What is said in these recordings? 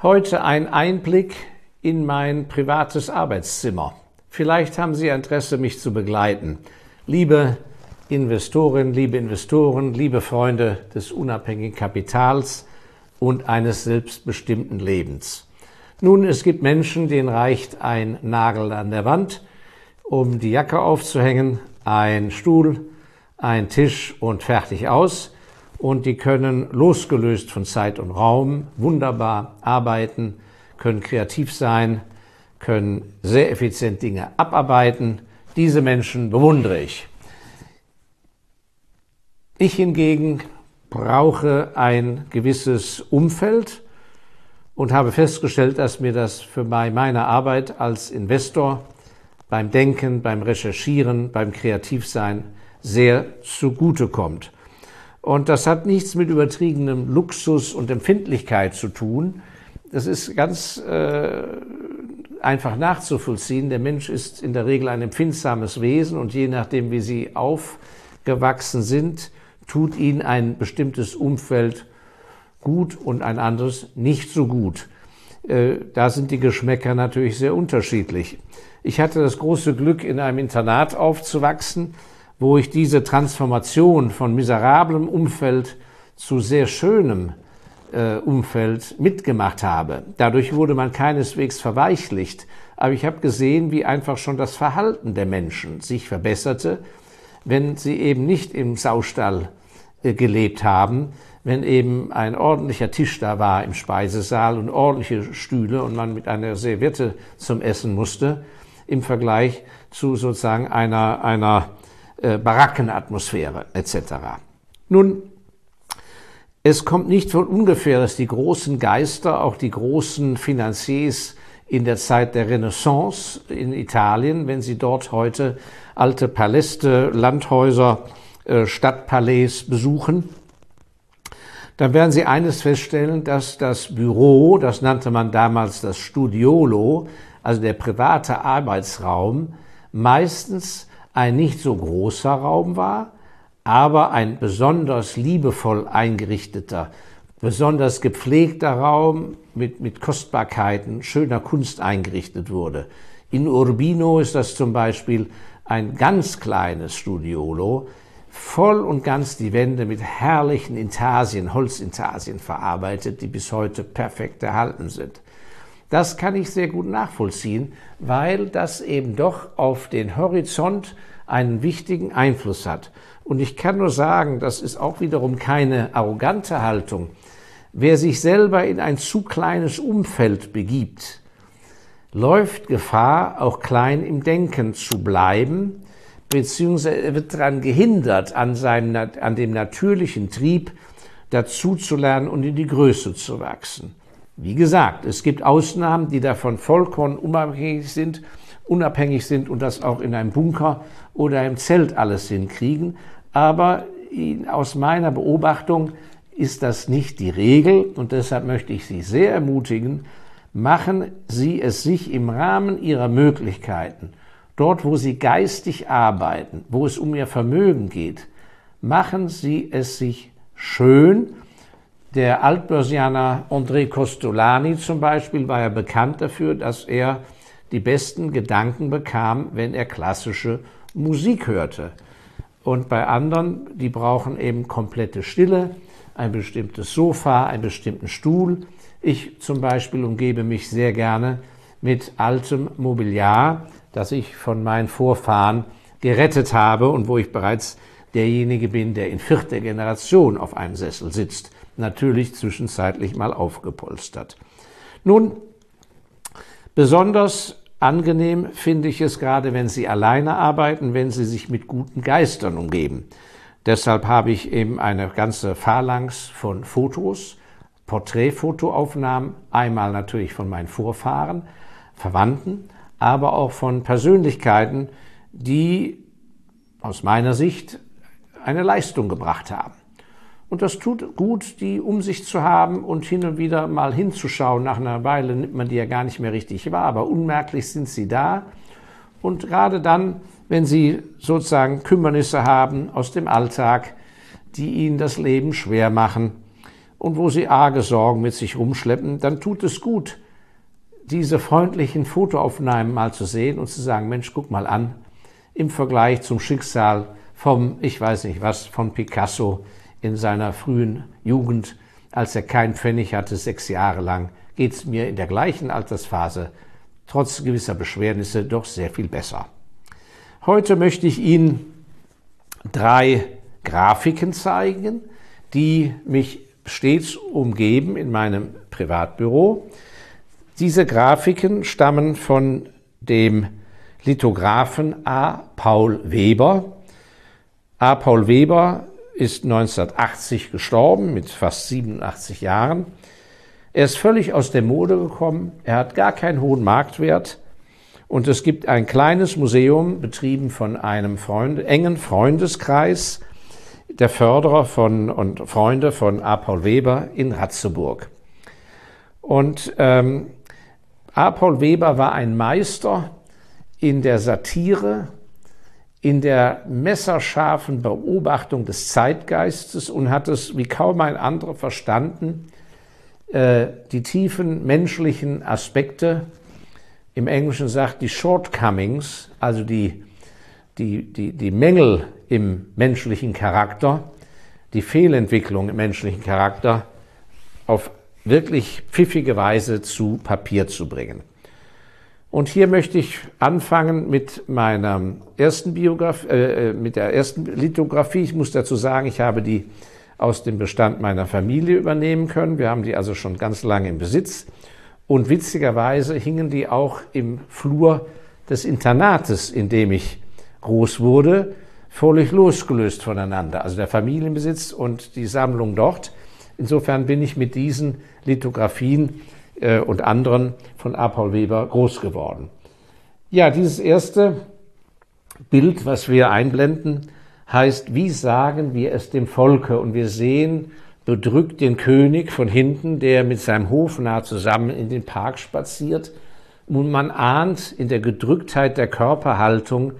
Heute ein Einblick in mein privates Arbeitszimmer. Vielleicht haben Sie Interesse, mich zu begleiten. Liebe Investorinnen, liebe Investoren, liebe Freunde des unabhängigen Kapitals und eines selbstbestimmten Lebens. Nun, es gibt Menschen, denen reicht ein Nagel an der Wand, um die Jacke aufzuhängen, ein Stuhl, ein Tisch und fertig aus und die können losgelöst von Zeit und Raum wunderbar arbeiten, können kreativ sein, können sehr effizient Dinge abarbeiten. Diese Menschen bewundere ich. Ich hingegen brauche ein gewisses Umfeld und habe festgestellt, dass mir das für meine Arbeit als Investor beim Denken, beim Recherchieren, beim Kreativsein sehr zugutekommt. Und das hat nichts mit übertriebenem Luxus und Empfindlichkeit zu tun. Das ist ganz äh, einfach nachzuvollziehen. Der Mensch ist in der Regel ein empfindsames Wesen und je nachdem, wie sie aufgewachsen sind, tut ihnen ein bestimmtes Umfeld gut und ein anderes nicht so gut. Äh, da sind die Geschmäcker natürlich sehr unterschiedlich. Ich hatte das große Glück, in einem Internat aufzuwachsen wo ich diese Transformation von miserablem Umfeld zu sehr schönem äh, Umfeld mitgemacht habe. Dadurch wurde man keineswegs verweichlicht, aber ich habe gesehen, wie einfach schon das Verhalten der Menschen sich verbesserte, wenn sie eben nicht im Saustall äh, gelebt haben, wenn eben ein ordentlicher Tisch da war im Speisesaal und ordentliche Stühle und man mit einer Serviette zum Essen musste, im Vergleich zu sozusagen einer, einer äh, Barackenatmosphäre etc. Nun, es kommt nicht von ungefähr, dass die großen Geister, auch die großen Finanziers in der Zeit der Renaissance in Italien, wenn sie dort heute alte Paläste, Landhäuser, äh, Stadtpalais besuchen, dann werden Sie eines feststellen, dass das Büro, das nannte man damals das Studiolo, also der private Arbeitsraum, meistens ein nicht so großer Raum war, aber ein besonders liebevoll eingerichteter, besonders gepflegter Raum mit, mit Kostbarkeiten, schöner Kunst eingerichtet wurde. In Urbino ist das zum Beispiel ein ganz kleines Studiolo, voll und ganz die Wände mit herrlichen Intarsien, Holzintarsien verarbeitet, die bis heute perfekt erhalten sind. Das kann ich sehr gut nachvollziehen, weil das eben doch auf den Horizont einen wichtigen Einfluss hat. Und ich kann nur sagen, das ist auch wiederum keine arrogante Haltung. Wer sich selber in ein zu kleines Umfeld begibt, läuft Gefahr, auch klein im Denken zu bleiben, beziehungsweise wird daran gehindert, an, seinem, an dem natürlichen Trieb dazu zu lernen und in die Größe zu wachsen. Wie gesagt, es gibt Ausnahmen, die davon vollkommen unabhängig sind, unabhängig sind und das auch in einem Bunker oder im Zelt alles hinkriegen. Aber aus meiner Beobachtung ist das nicht die Regel und deshalb möchte ich Sie sehr ermutigen, machen Sie es sich im Rahmen Ihrer Möglichkeiten, dort wo Sie geistig arbeiten, wo es um Ihr Vermögen geht, machen Sie es sich schön der Altbörsianer André Costolani zum Beispiel war ja bekannt dafür, dass er die besten Gedanken bekam, wenn er klassische Musik hörte. Und bei anderen, die brauchen eben komplette Stille, ein bestimmtes Sofa, einen bestimmten Stuhl. Ich zum Beispiel umgebe mich sehr gerne mit altem Mobiliar, das ich von meinen Vorfahren gerettet habe und wo ich bereits derjenige bin, der in vierter Generation auf einem Sessel sitzt natürlich zwischenzeitlich mal aufgepolstert. Nun, besonders angenehm finde ich es gerade, wenn Sie alleine arbeiten, wenn Sie sich mit guten Geistern umgeben. Deshalb habe ich eben eine ganze Phalanx von Fotos, Porträtfotoaufnahmen, einmal natürlich von meinen Vorfahren, Verwandten, aber auch von Persönlichkeiten, die aus meiner Sicht eine Leistung gebracht haben. Und das tut gut, die um sich zu haben und hin und wieder mal hinzuschauen. Nach einer Weile nimmt man die ja gar nicht mehr richtig wahr, aber unmerklich sind sie da. Und gerade dann, wenn sie sozusagen Kümmernisse haben aus dem Alltag, die ihnen das Leben schwer machen und wo Sie arge Sorgen mit sich rumschleppen, dann tut es gut, diese freundlichen Fotoaufnahmen mal zu sehen und zu sagen, Mensch, guck mal an, im Vergleich zum Schicksal vom, ich weiß nicht was, von Picasso in seiner frühen Jugend, als er kein Pfennig hatte, sechs Jahre lang, geht es mir in der gleichen Altersphase, trotz gewisser Beschwernisse, doch sehr viel besser. Heute möchte ich Ihnen drei Grafiken zeigen, die mich stets umgeben in meinem Privatbüro. Diese Grafiken stammen von dem Lithografen A. Paul Weber. A. Paul Weber ist 1980 gestorben mit fast 87 Jahren. Er ist völlig aus der Mode gekommen. Er hat gar keinen hohen Marktwert. Und es gibt ein kleines Museum, betrieben von einem Freund, engen Freundeskreis der Förderer von, und Freunde von A. Paul Weber in Ratzeburg. Und ähm, A. Paul Weber war ein Meister in der Satire, in der messerscharfen Beobachtung des Zeitgeistes und hat es wie kaum ein anderer verstanden, äh, die tiefen menschlichen Aspekte, im Englischen sagt die Shortcomings, also die, die, die, die Mängel im menschlichen Charakter, die Fehlentwicklung im menschlichen Charakter auf wirklich pfiffige Weise zu Papier zu bringen. Und hier möchte ich anfangen mit meiner ersten Biografie, äh, äh, mit der ersten Lithografie. Ich muss dazu sagen, ich habe die aus dem Bestand meiner Familie übernehmen können. Wir haben die also schon ganz lange im Besitz. Und witzigerweise hingen die auch im Flur des Internates, in dem ich groß wurde, völlig losgelöst voneinander. Also der Familienbesitz und die Sammlung dort. Insofern bin ich mit diesen Lithografien äh, und anderen von A. Paul Weber groß geworden. Ja, dieses erste Bild, was wir einblenden, heißt, wie sagen wir es dem Volke? Und wir sehen bedrückt den König von hinten, der mit seinem Hofnarr zusammen in den Park spaziert. Und man ahnt in der Gedrücktheit der Körperhaltung,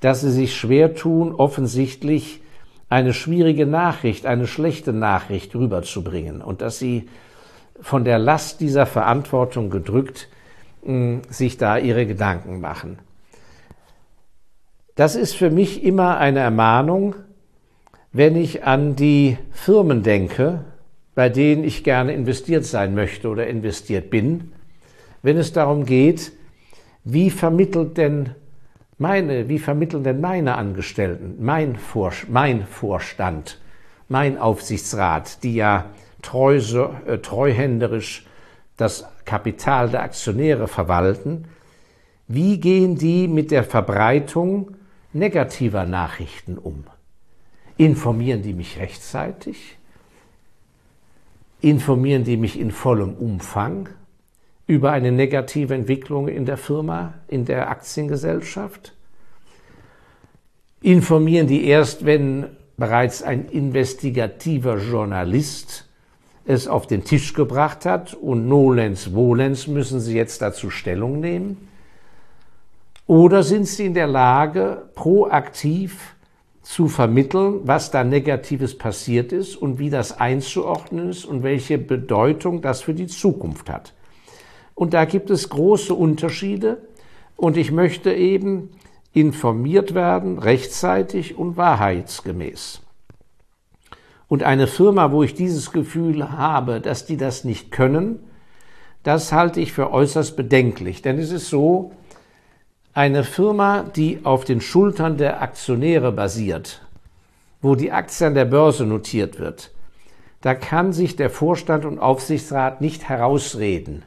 dass sie sich schwer tun, offensichtlich eine schwierige Nachricht, eine schlechte Nachricht rüberzubringen und dass sie von der Last dieser Verantwortung gedrückt sich da ihre Gedanken machen. Das ist für mich immer eine Ermahnung, wenn ich an die Firmen denke, bei denen ich gerne investiert sein möchte oder investiert bin, wenn es darum geht, wie vermittelt denn meine, wie vermitteln denn meine Angestellten, mein, Vor mein Vorstand, mein Aufsichtsrat, die ja äh, treuhänderisch das Kapital der Aktionäre verwalten, wie gehen die mit der Verbreitung negativer Nachrichten um? Informieren die mich rechtzeitig? Informieren die mich in vollem Umfang über eine negative Entwicklung in der Firma, in der Aktiengesellschaft? Informieren die erst, wenn bereits ein investigativer Journalist es auf den Tisch gebracht hat und nolens volens müssen Sie jetzt dazu Stellung nehmen? Oder sind Sie in der Lage, proaktiv zu vermitteln, was da Negatives passiert ist und wie das einzuordnen ist und welche Bedeutung das für die Zukunft hat? Und da gibt es große Unterschiede und ich möchte eben informiert werden, rechtzeitig und wahrheitsgemäß. Und eine Firma, wo ich dieses Gefühl habe, dass die das nicht können, das halte ich für äußerst bedenklich. Denn es ist so, eine Firma, die auf den Schultern der Aktionäre basiert, wo die Aktie an der Börse notiert wird, da kann sich der Vorstand und Aufsichtsrat nicht herausreden.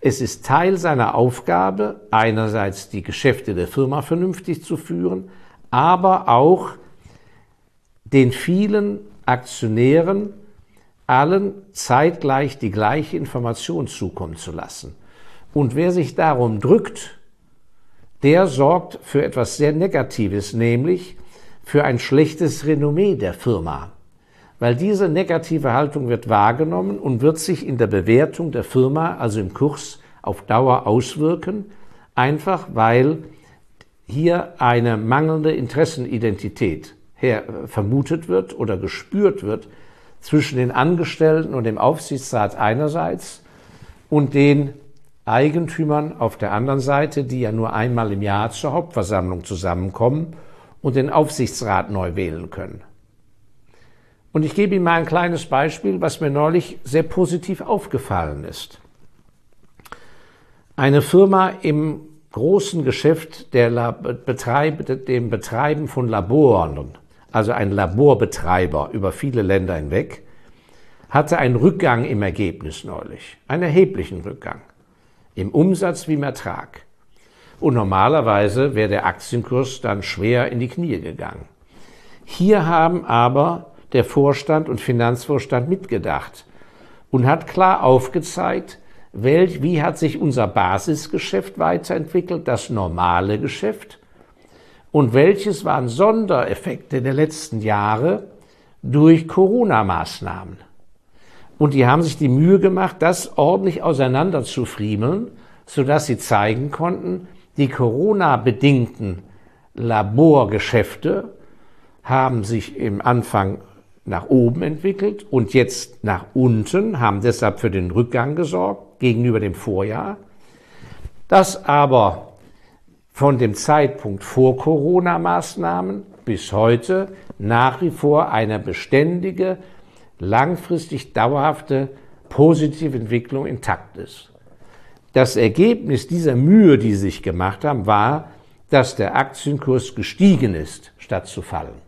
Es ist Teil seiner Aufgabe, einerseits die Geschäfte der Firma vernünftig zu führen, aber auch den vielen Aktionären allen zeitgleich die gleiche Information zukommen zu lassen. Und wer sich darum drückt, der sorgt für etwas sehr Negatives, nämlich für ein schlechtes Renommee der Firma. Weil diese negative Haltung wird wahrgenommen und wird sich in der Bewertung der Firma, also im Kurs, auf Dauer auswirken, einfach weil hier eine mangelnde Interessenidentität her, vermutet wird oder gespürt wird, zwischen den Angestellten und dem Aufsichtsrat einerseits und den Eigentümern auf der anderen Seite, die ja nur einmal im Jahr zur Hauptversammlung zusammenkommen und den Aufsichtsrat neu wählen können. Und ich gebe Ihnen mal ein kleines Beispiel, was mir neulich sehr positiv aufgefallen ist. Eine Firma im großen Geschäft der Betreib, dem Betreiben von Laboren, also ein Laborbetreiber über viele Länder hinweg, hatte einen Rückgang im Ergebnis neulich, einen erheblichen Rückgang, im Umsatz wie im Ertrag. Und normalerweise wäre der Aktienkurs dann schwer in die Knie gegangen. Hier haben aber der Vorstand und Finanzvorstand mitgedacht und hat klar aufgezeigt, welch, wie hat sich unser Basisgeschäft weiterentwickelt, das normale Geschäft, und welches waren Sondereffekte der letzten Jahre durch Corona-Maßnahmen. Und die haben sich die Mühe gemacht, das ordentlich auseinanderzufriemeln, sodass sie zeigen konnten, die Corona-bedingten Laborgeschäfte haben sich im Anfang nach oben entwickelt und jetzt nach unten, haben deshalb für den Rückgang gesorgt gegenüber dem Vorjahr. Das aber von dem Zeitpunkt vor Corona-Maßnahmen bis heute nach wie vor eine beständige, langfristig dauerhafte positive Entwicklung intakt ist. Das Ergebnis dieser Mühe, die sie sich gemacht haben, war, dass der Aktienkurs gestiegen ist, statt zu fallen.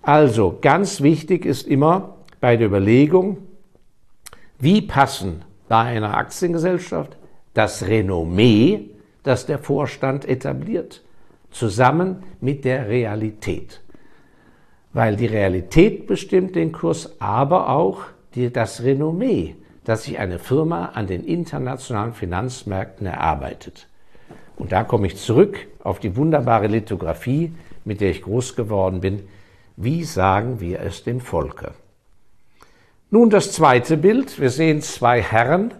Also ganz wichtig ist immer bei der Überlegung, wie passen bei einer Aktiengesellschaft das Renommee, das der Vorstand etabliert, zusammen mit der Realität. Weil die Realität bestimmt den Kurs, aber auch die, das Renommee, das sich eine Firma an den internationalen Finanzmärkten erarbeitet. Und da komme ich zurück auf die wunderbare Lithografie, mit der ich groß geworden bin, wie sagen wir es dem Volke? Nun das zweite Bild. Wir sehen zwei Herren,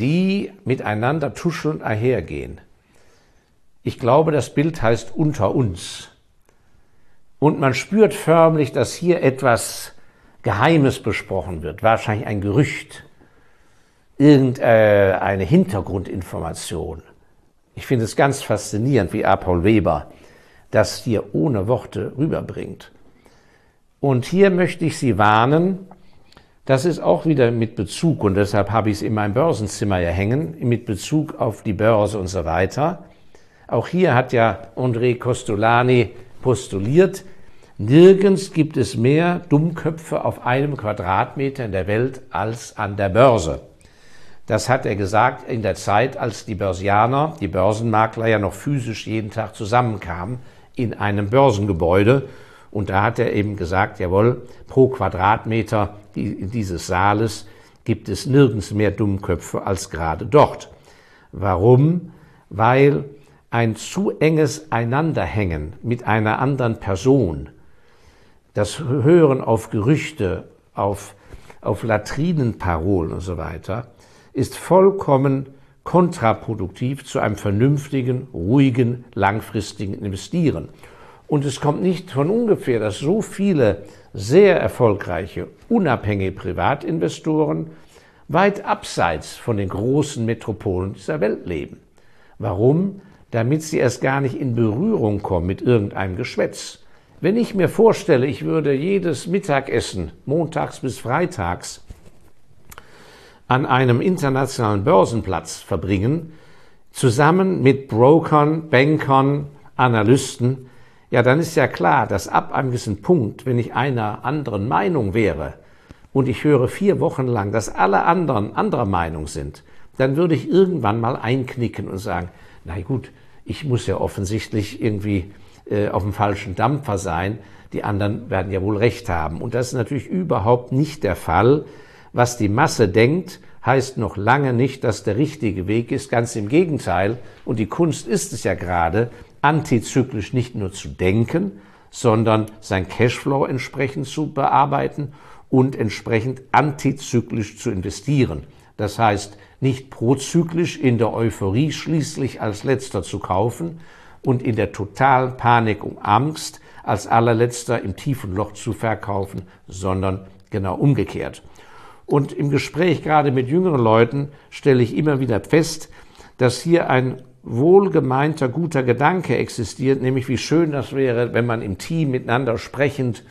die miteinander tuschelnd einhergehen. Ich glaube, das Bild heißt unter uns. Und man spürt förmlich, dass hier etwas Geheimes besprochen wird, wahrscheinlich ein Gerücht, irgendeine Hintergrundinformation. Ich finde es ganz faszinierend, wie A. Paul Weber das hier ohne Worte rüberbringt. Und hier möchte ich Sie warnen, das ist auch wieder mit Bezug, und deshalb habe ich es in meinem Börsenzimmer ja hängen, mit Bezug auf die Börse und so weiter. Auch hier hat ja André Costolani postuliert, nirgends gibt es mehr Dummköpfe auf einem Quadratmeter in der Welt als an der Börse. Das hat er gesagt in der Zeit, als die Börsianer, die Börsenmakler ja noch physisch jeden Tag zusammenkamen in einem Börsengebäude. Und da hat er eben gesagt, jawohl, pro Quadratmeter dieses Saales gibt es nirgends mehr Dummköpfe als gerade dort. Warum? Weil ein zu enges Einanderhängen mit einer anderen Person, das Hören auf Gerüchte, auf, auf Latrinenparolen und so weiter, ist vollkommen kontraproduktiv zu einem vernünftigen, ruhigen, langfristigen Investieren. Und es kommt nicht von ungefähr, dass so viele sehr erfolgreiche, unabhängige Privatinvestoren weit abseits von den großen Metropolen dieser Welt leben. Warum? Damit sie erst gar nicht in Berührung kommen mit irgendeinem Geschwätz. Wenn ich mir vorstelle, ich würde jedes Mittagessen montags bis freitags an einem internationalen Börsenplatz verbringen, zusammen mit Brokern, Bankern, Analysten, ja, dann ist ja klar, dass ab einem gewissen Punkt, wenn ich einer anderen Meinung wäre und ich höre vier Wochen lang, dass alle anderen anderer Meinung sind, dann würde ich irgendwann mal einknicken und sagen, na gut, ich muss ja offensichtlich irgendwie äh, auf dem falschen Dampfer sein, die anderen werden ja wohl recht haben. Und das ist natürlich überhaupt nicht der Fall. Was die Masse denkt, heißt noch lange nicht, dass der richtige Weg ist. Ganz im Gegenteil. Und die Kunst ist es ja gerade, antizyklisch nicht nur zu denken, sondern sein Cashflow entsprechend zu bearbeiten und entsprechend antizyklisch zu investieren. Das heißt, nicht prozyklisch in der Euphorie schließlich als letzter zu kaufen und in der totalen Panik und Angst als allerletzter im tiefen Loch zu verkaufen, sondern genau umgekehrt. Und im Gespräch gerade mit jüngeren Leuten stelle ich immer wieder fest, dass hier ein wohlgemeinter, guter Gedanke existiert, nämlich wie schön das wäre, wenn man im Team miteinander sprechend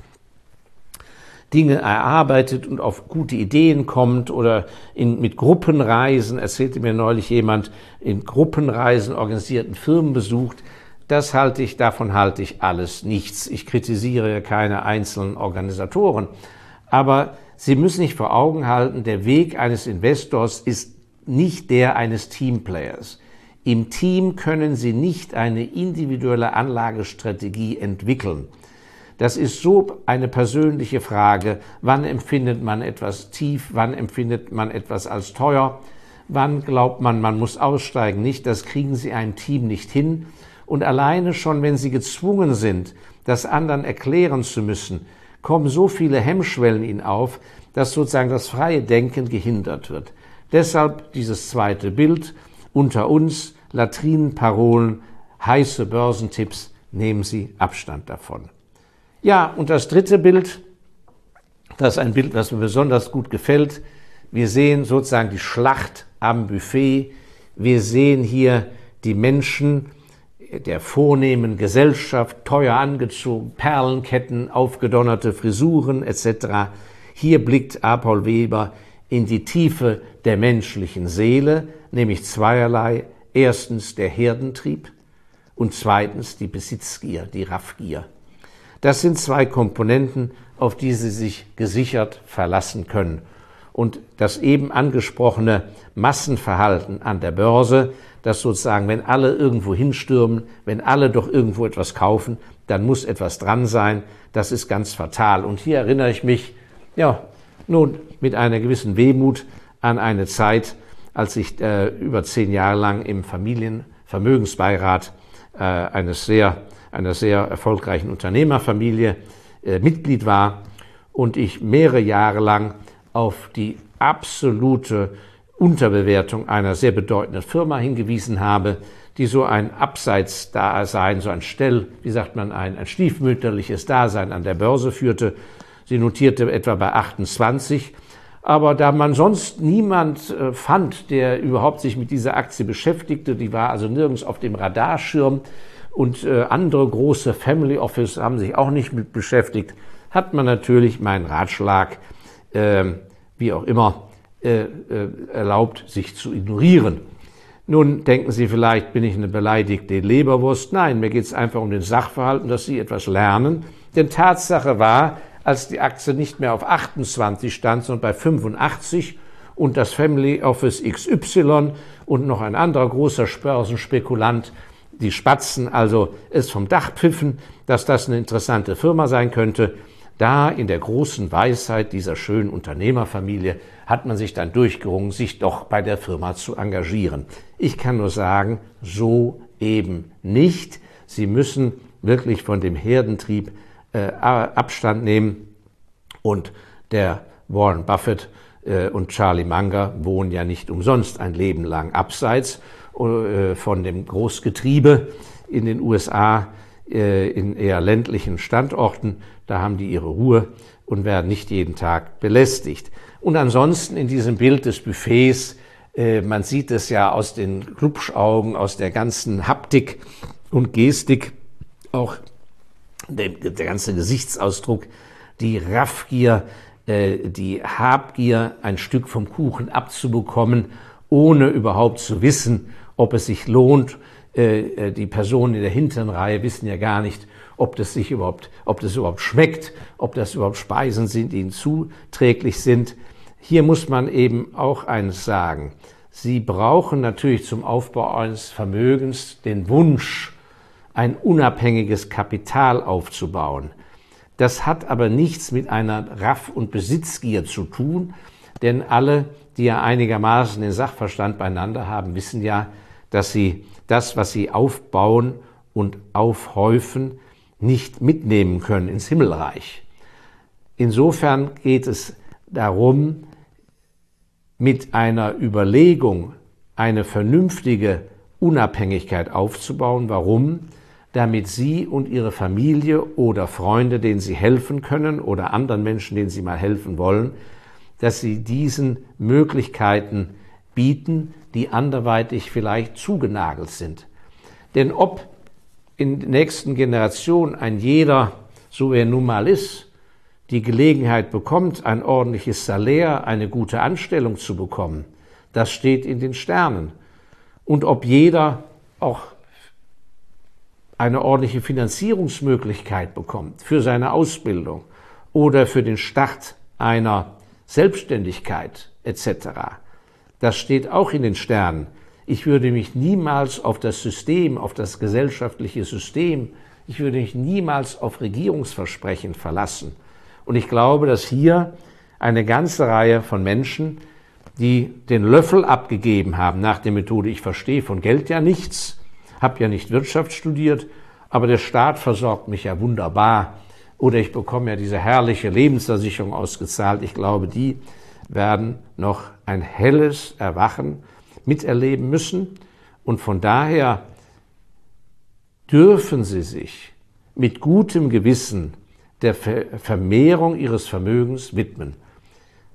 Dinge erarbeitet und auf gute Ideen kommt oder in, mit Gruppenreisen, erzählte mir neulich jemand, in Gruppenreisen organisierten Firmen besucht. Das halte ich, davon halte ich alles nichts. Ich kritisiere keine einzelnen Organisatoren. Aber Sie müssen sich vor Augen halten, der Weg eines Investors ist nicht der eines Teamplayers. Im Team können Sie nicht eine individuelle Anlagestrategie entwickeln. Das ist so eine persönliche Frage. Wann empfindet man etwas tief? Wann empfindet man etwas als teuer? Wann glaubt man, man muss aussteigen? Nicht, das kriegen Sie einem Team nicht hin. Und alleine schon, wenn Sie gezwungen sind, das anderen erklären zu müssen, kommen so viele Hemmschwellen Ihnen auf, dass sozusagen das freie Denken gehindert wird. Deshalb dieses zweite Bild unter uns, Latrinenparolen, heiße Börsentipps, nehmen Sie Abstand davon. Ja, und das dritte Bild, das ist ein Bild, was mir besonders gut gefällt. Wir sehen sozusagen die Schlacht am Buffet. Wir sehen hier die Menschen der vornehmen Gesellschaft, teuer angezogen, Perlenketten, aufgedonnerte Frisuren etc. Hier blickt A. Paul Weber in die Tiefe der menschlichen Seele, nämlich zweierlei. Erstens der Herdentrieb und zweitens die Besitzgier, die Raffgier. Das sind zwei Komponenten, auf die Sie sich gesichert verlassen können. Und das eben angesprochene Massenverhalten an der Börse, das sozusagen, wenn alle irgendwo hinstürmen, wenn alle doch irgendwo etwas kaufen, dann muss etwas dran sein, das ist ganz fatal. Und hier erinnere ich mich, ja, nun mit einer gewissen Wehmut an eine Zeit, als ich äh, über zehn Jahre lang im Familienvermögensbeirat äh, eines sehr einer sehr erfolgreichen Unternehmerfamilie äh, Mitglied war und ich mehrere Jahre lang auf die absolute Unterbewertung einer sehr bedeutenden Firma hingewiesen habe, die so ein Abseitsdasein, so ein Stell, wie sagt man, ein, ein stiefmütterliches Dasein an der Börse führte. Sie notierte etwa bei 28. Aber da man sonst niemand äh, fand, der überhaupt sich mit dieser Aktie beschäftigte, die war also nirgends auf dem Radarschirm, und äh, andere große Family Office haben sich auch nicht mit beschäftigt, hat man natürlich meinen Ratschlag, äh, wie auch immer, äh, erlaubt, sich zu ignorieren. Nun denken Sie vielleicht, bin ich eine beleidigte Leberwurst? Nein, mir geht es einfach um den Sachverhalt dass Sie etwas lernen. Denn Tatsache war, als die Aktie nicht mehr auf 28 stand, sondern bei 85 und das Family Office XY und noch ein anderer großer Börsenspekulant die Spatzen also es vom Dach pfiffen, dass das eine interessante Firma sein könnte. Da in der großen Weisheit dieser schönen Unternehmerfamilie hat man sich dann durchgerungen, sich doch bei der Firma zu engagieren. Ich kann nur sagen, so eben nicht. Sie müssen wirklich von dem Herdentrieb äh, Abstand nehmen. Und der Warren Buffett äh, und Charlie Munger wohnen ja nicht umsonst ein Leben lang abseits äh, von dem Großgetriebe in den USA äh, in eher ländlichen Standorten. Da haben die ihre Ruhe und werden nicht jeden Tag belästigt. Und ansonsten in diesem Bild des Buffets, äh, man sieht es ja aus den Glubschaugen, aus der ganzen Haptik und Gestik, auch der, der ganze Gesichtsausdruck, die Raffgier, die Habgier, ein Stück vom Kuchen abzubekommen, ohne überhaupt zu wissen, ob es sich lohnt. Äh, äh, die Personen in der hinteren Reihe wissen ja gar nicht, ob das sich überhaupt, ob das überhaupt schmeckt, ob das überhaupt Speisen sind, die ihnen zuträglich sind. Hier muss man eben auch eines sagen. Sie brauchen natürlich zum Aufbau eines Vermögens den Wunsch, ein unabhängiges Kapital aufzubauen. Das hat aber nichts mit einer Raff- und Besitzgier zu tun, denn alle, die ja einigermaßen den Sachverstand beieinander haben, wissen ja, dass sie das, was sie aufbauen und aufhäufen, nicht mitnehmen können ins Himmelreich. Insofern geht es darum, mit einer Überlegung eine vernünftige Unabhängigkeit aufzubauen. Warum? Damit Sie und Ihre Familie oder Freunde, denen Sie helfen können oder anderen Menschen, denen Sie mal helfen wollen, dass Sie diesen Möglichkeiten bieten, die anderweitig vielleicht zugenagelt sind. Denn ob in der nächsten Generation ein jeder, so er nun mal ist, die Gelegenheit bekommt, ein ordentliches Salär, eine gute Anstellung zu bekommen, das steht in den Sternen. Und ob jeder auch eine ordentliche Finanzierungsmöglichkeit bekommt für seine Ausbildung oder für den Start einer Selbstständigkeit etc. Das steht auch in den Sternen. Ich würde mich niemals auf das System, auf das gesellschaftliche System, ich würde mich niemals auf Regierungsversprechen verlassen. Und ich glaube, dass hier eine ganze Reihe von Menschen, die den Löffel abgegeben haben nach der Methode, ich verstehe von Geld ja nichts, habe ja nicht Wirtschaft studiert, aber der Staat versorgt mich ja wunderbar oder ich bekomme ja diese herrliche Lebensversicherung ausgezahlt. Ich glaube, die werden noch ein helles Erwachen miterleben müssen und von daher dürfen sie sich mit gutem Gewissen der Vermehrung ihres Vermögens widmen.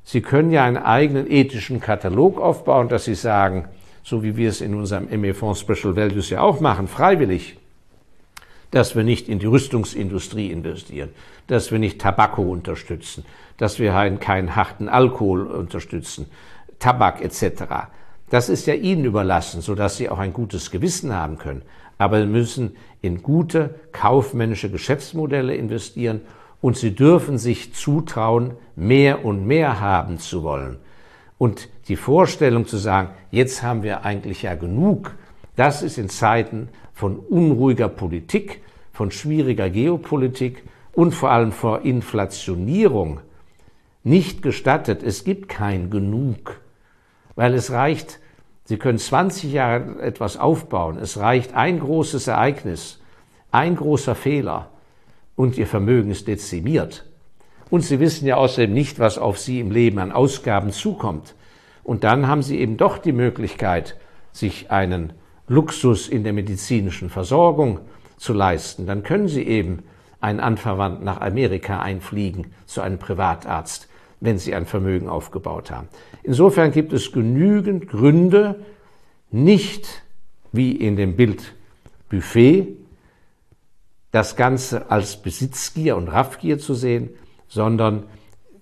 Sie können ja einen eigenen ethischen Katalog aufbauen, dass Sie sagen, so wie wir es in unserem ME-Fonds Special Values ja auch machen, freiwillig, dass wir nicht in die Rüstungsindustrie investieren, dass wir nicht Tabako unterstützen, dass wir keinen harten Alkohol unterstützen, Tabak etc. Das ist ja Ihnen überlassen, sodass Sie auch ein gutes Gewissen haben können. Aber Sie müssen in gute kaufmännische Geschäftsmodelle investieren und Sie dürfen sich zutrauen, mehr und mehr haben zu wollen. Und die Vorstellung zu sagen, jetzt haben wir eigentlich ja genug, das ist in Zeiten von unruhiger Politik, von schwieriger Geopolitik und vor allem vor Inflationierung nicht gestattet. Es gibt kein Genug, weil es reicht, Sie können 20 Jahre etwas aufbauen, es reicht ein großes Ereignis, ein großer Fehler und Ihr Vermögen ist dezimiert. Und Sie wissen ja außerdem nicht, was auf Sie im Leben an Ausgaben zukommt. Und dann haben Sie eben doch die Möglichkeit, sich einen Luxus in der medizinischen Versorgung zu leisten. Dann können Sie eben einen Anverwandten nach Amerika einfliegen zu einem Privatarzt, wenn Sie ein Vermögen aufgebaut haben. Insofern gibt es genügend Gründe, nicht wie in dem Bild Buffet das Ganze als Besitzgier und Raffgier zu sehen, sondern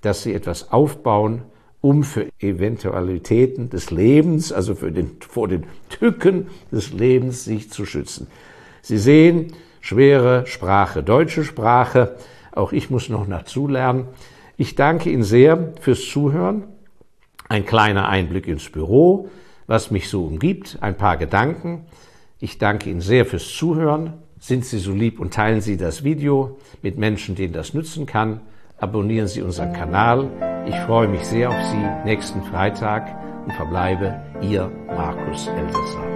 dass Sie etwas aufbauen, um für Eventualitäten des Lebens, also für den, vor den Tücken des Lebens sich zu schützen. Sie sehen, schwere Sprache, deutsche Sprache, auch ich muss noch dazulernen. Ich danke Ihnen sehr fürs Zuhören. Ein kleiner Einblick ins Büro, was mich so umgibt, ein paar Gedanken. Ich danke Ihnen sehr fürs Zuhören. Sind Sie so lieb und teilen Sie das Video mit Menschen, denen das nützen kann. Abonnieren Sie unseren Kanal. Ich freue mich sehr auf Sie nächsten Freitag und verbleibe Ihr Markus Elsässer.